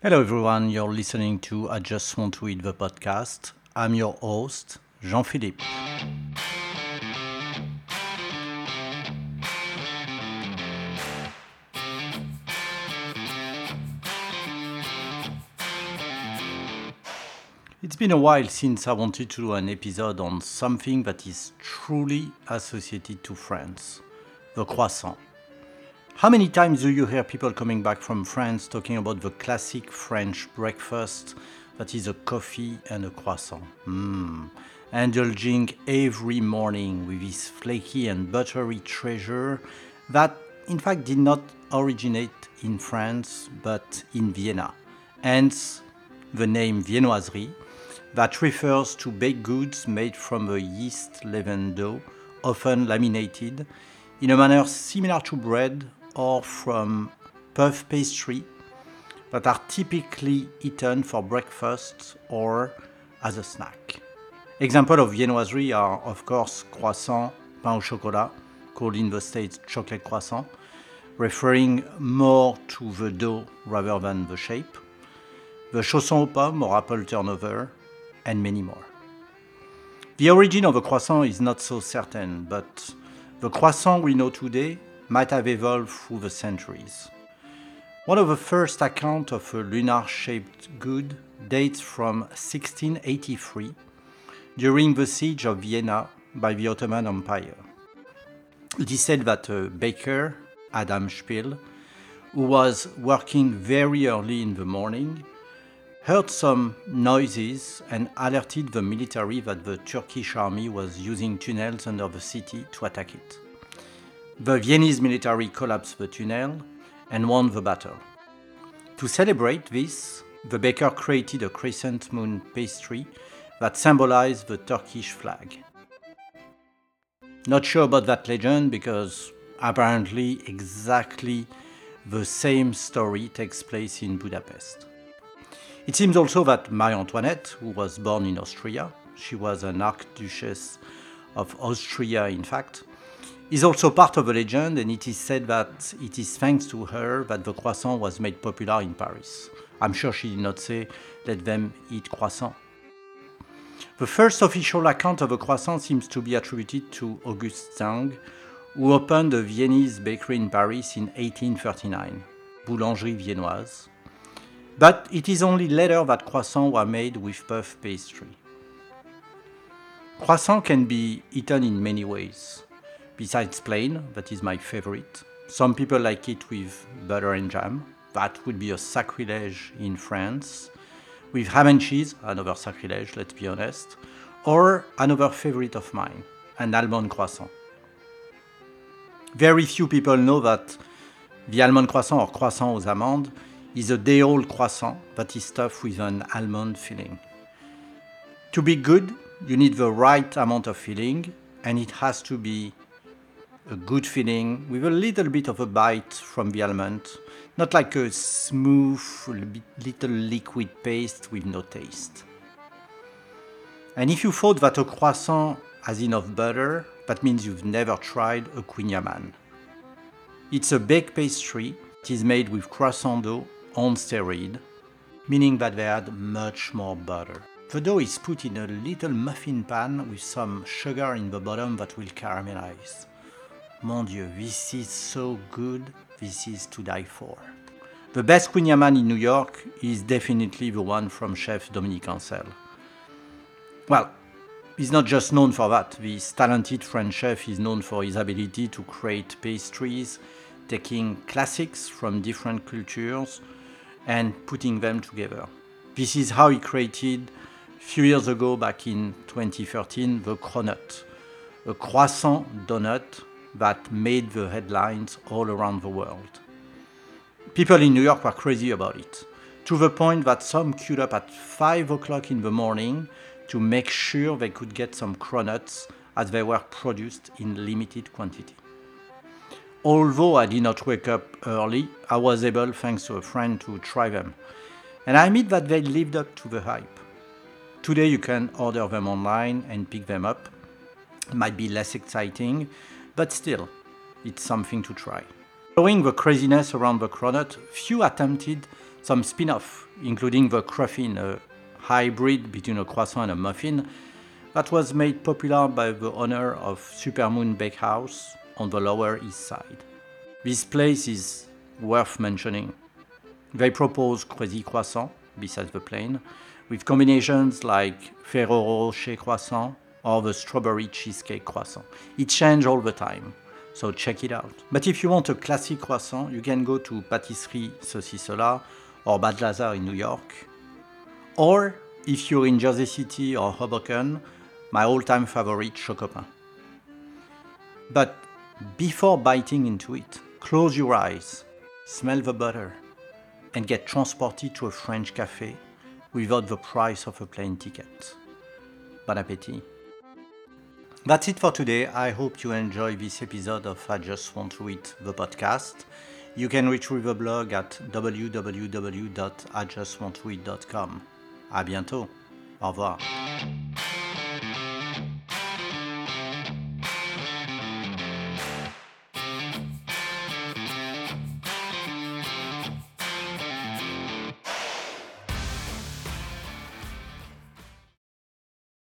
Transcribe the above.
Hello, everyone. You're listening to I Just Want to Eat the podcast. I'm your host, Jean Philippe. It's been a while since I wanted to do an episode on something that is truly associated to France the croissant. How many times do you hear people coming back from France talking about the classic French breakfast that is a coffee and a croissant? Mmm. Indulging every morning with this flaky and buttery treasure that, in fact, did not originate in France but in Vienna. Hence the name Viennoiserie that refers to baked goods made from a yeast leavened dough, often laminated, in a manner similar to bread or from puff pastry that are typically eaten for breakfast or as a snack. Examples of viennoiserie are, of course, croissant, pain au chocolat, called in the States chocolate croissant, referring more to the dough rather than the shape, the chausson aux pommes or apple turnover, and many more. The origin of the croissant is not so certain, but the croissant we know today might have evolved through the centuries. One of the first accounts of a lunar shaped good dates from 1683 during the siege of Vienna by the Ottoman Empire. It is said that a baker, Adam Spiel, who was working very early in the morning, heard some noises and alerted the military that the Turkish army was using tunnels under the city to attack it. The Viennese military collapsed the tunnel and won the battle. To celebrate this, the baker created a crescent moon pastry that symbolized the Turkish flag. Not sure about that legend because apparently exactly the same story takes place in Budapest. It seems also that Marie Antoinette, who was born in Austria, she was an Archduchess of Austria, in fact, is also part of the legend, and it is said that it is thanks to her that the croissant was made popular in Paris. I'm sure she did not say, let them eat croissant. The first official account of a croissant seems to be attributed to Auguste Zang, who opened a Viennese bakery in Paris in 1839, Boulangerie Viennoise. But it is only later that croissants were made with puff pastry. Croissant can be eaten in many ways. Besides plain, that is my favorite. Some people like it with butter and jam. That would be a sacrilege in France. With ham and cheese, another sacrilege, let's be honest. Or another favorite of mine, an almond croissant. Very few people know that the almond croissant or croissant aux amandes is a day old croissant that is stuffed with an almond filling. To be good, you need the right amount of filling and it has to be a good filling with a little bit of a bite from the almond, not like a smooth little liquid paste with no taste. And if you thought that a croissant has enough butter, that means you've never tried a kouign-amann. It's a baked pastry. It is made with croissant dough on steroid, meaning that they add much more butter. The dough is put in a little muffin pan with some sugar in the bottom that will caramelize. Mon Dieu, this is so good, this is to die for. The best kouign-amann in New York is definitely the one from chef Dominique Ansel. Well, he's not just known for that. This talented French chef is known for his ability to create pastries, taking classics from different cultures and putting them together. This is how he created, a few years ago, back in 2013, the Cronut, a croissant donut that made the headlines all around the world. People in New York were crazy about it, to the point that some queued up at 5 o'clock in the morning to make sure they could get some cronuts as they were produced in limited quantity. Although I did not wake up early, I was able, thanks to a friend, to try them. And I admit that they lived up to the hype. Today you can order them online and pick them up. It might be less exciting, but still, it's something to try. Following the craziness around the cronut, few attempted Some spin off, including the Cruffin, a hybrid between a croissant and a muffin, that was made popular by the owner of Supermoon Bakehouse on the Lower East Side. This place is worth mentioning. They propose crazy croissant, besides the plain, with combinations like Ferrero Rocher croissant or the strawberry cheesecake croissant. It changes all the time, so check it out. But if you want a classic croissant, you can go to Pâtisserie Ceci-Cela or Balthazar in New York. Or if you're in Jersey City or Hoboken, my all-time favorite, Choc O Pain. But before biting into it, close your eyes, smell the butter, and get transported to a French cafe without the price of a plane ticket. Bon appétit. That's it for today. I hope you enjoy this episode of I Just Want to Eat the podcast. You can retrieve the blog at www.ijustwanttoeat.com. À bientôt. Au revoir.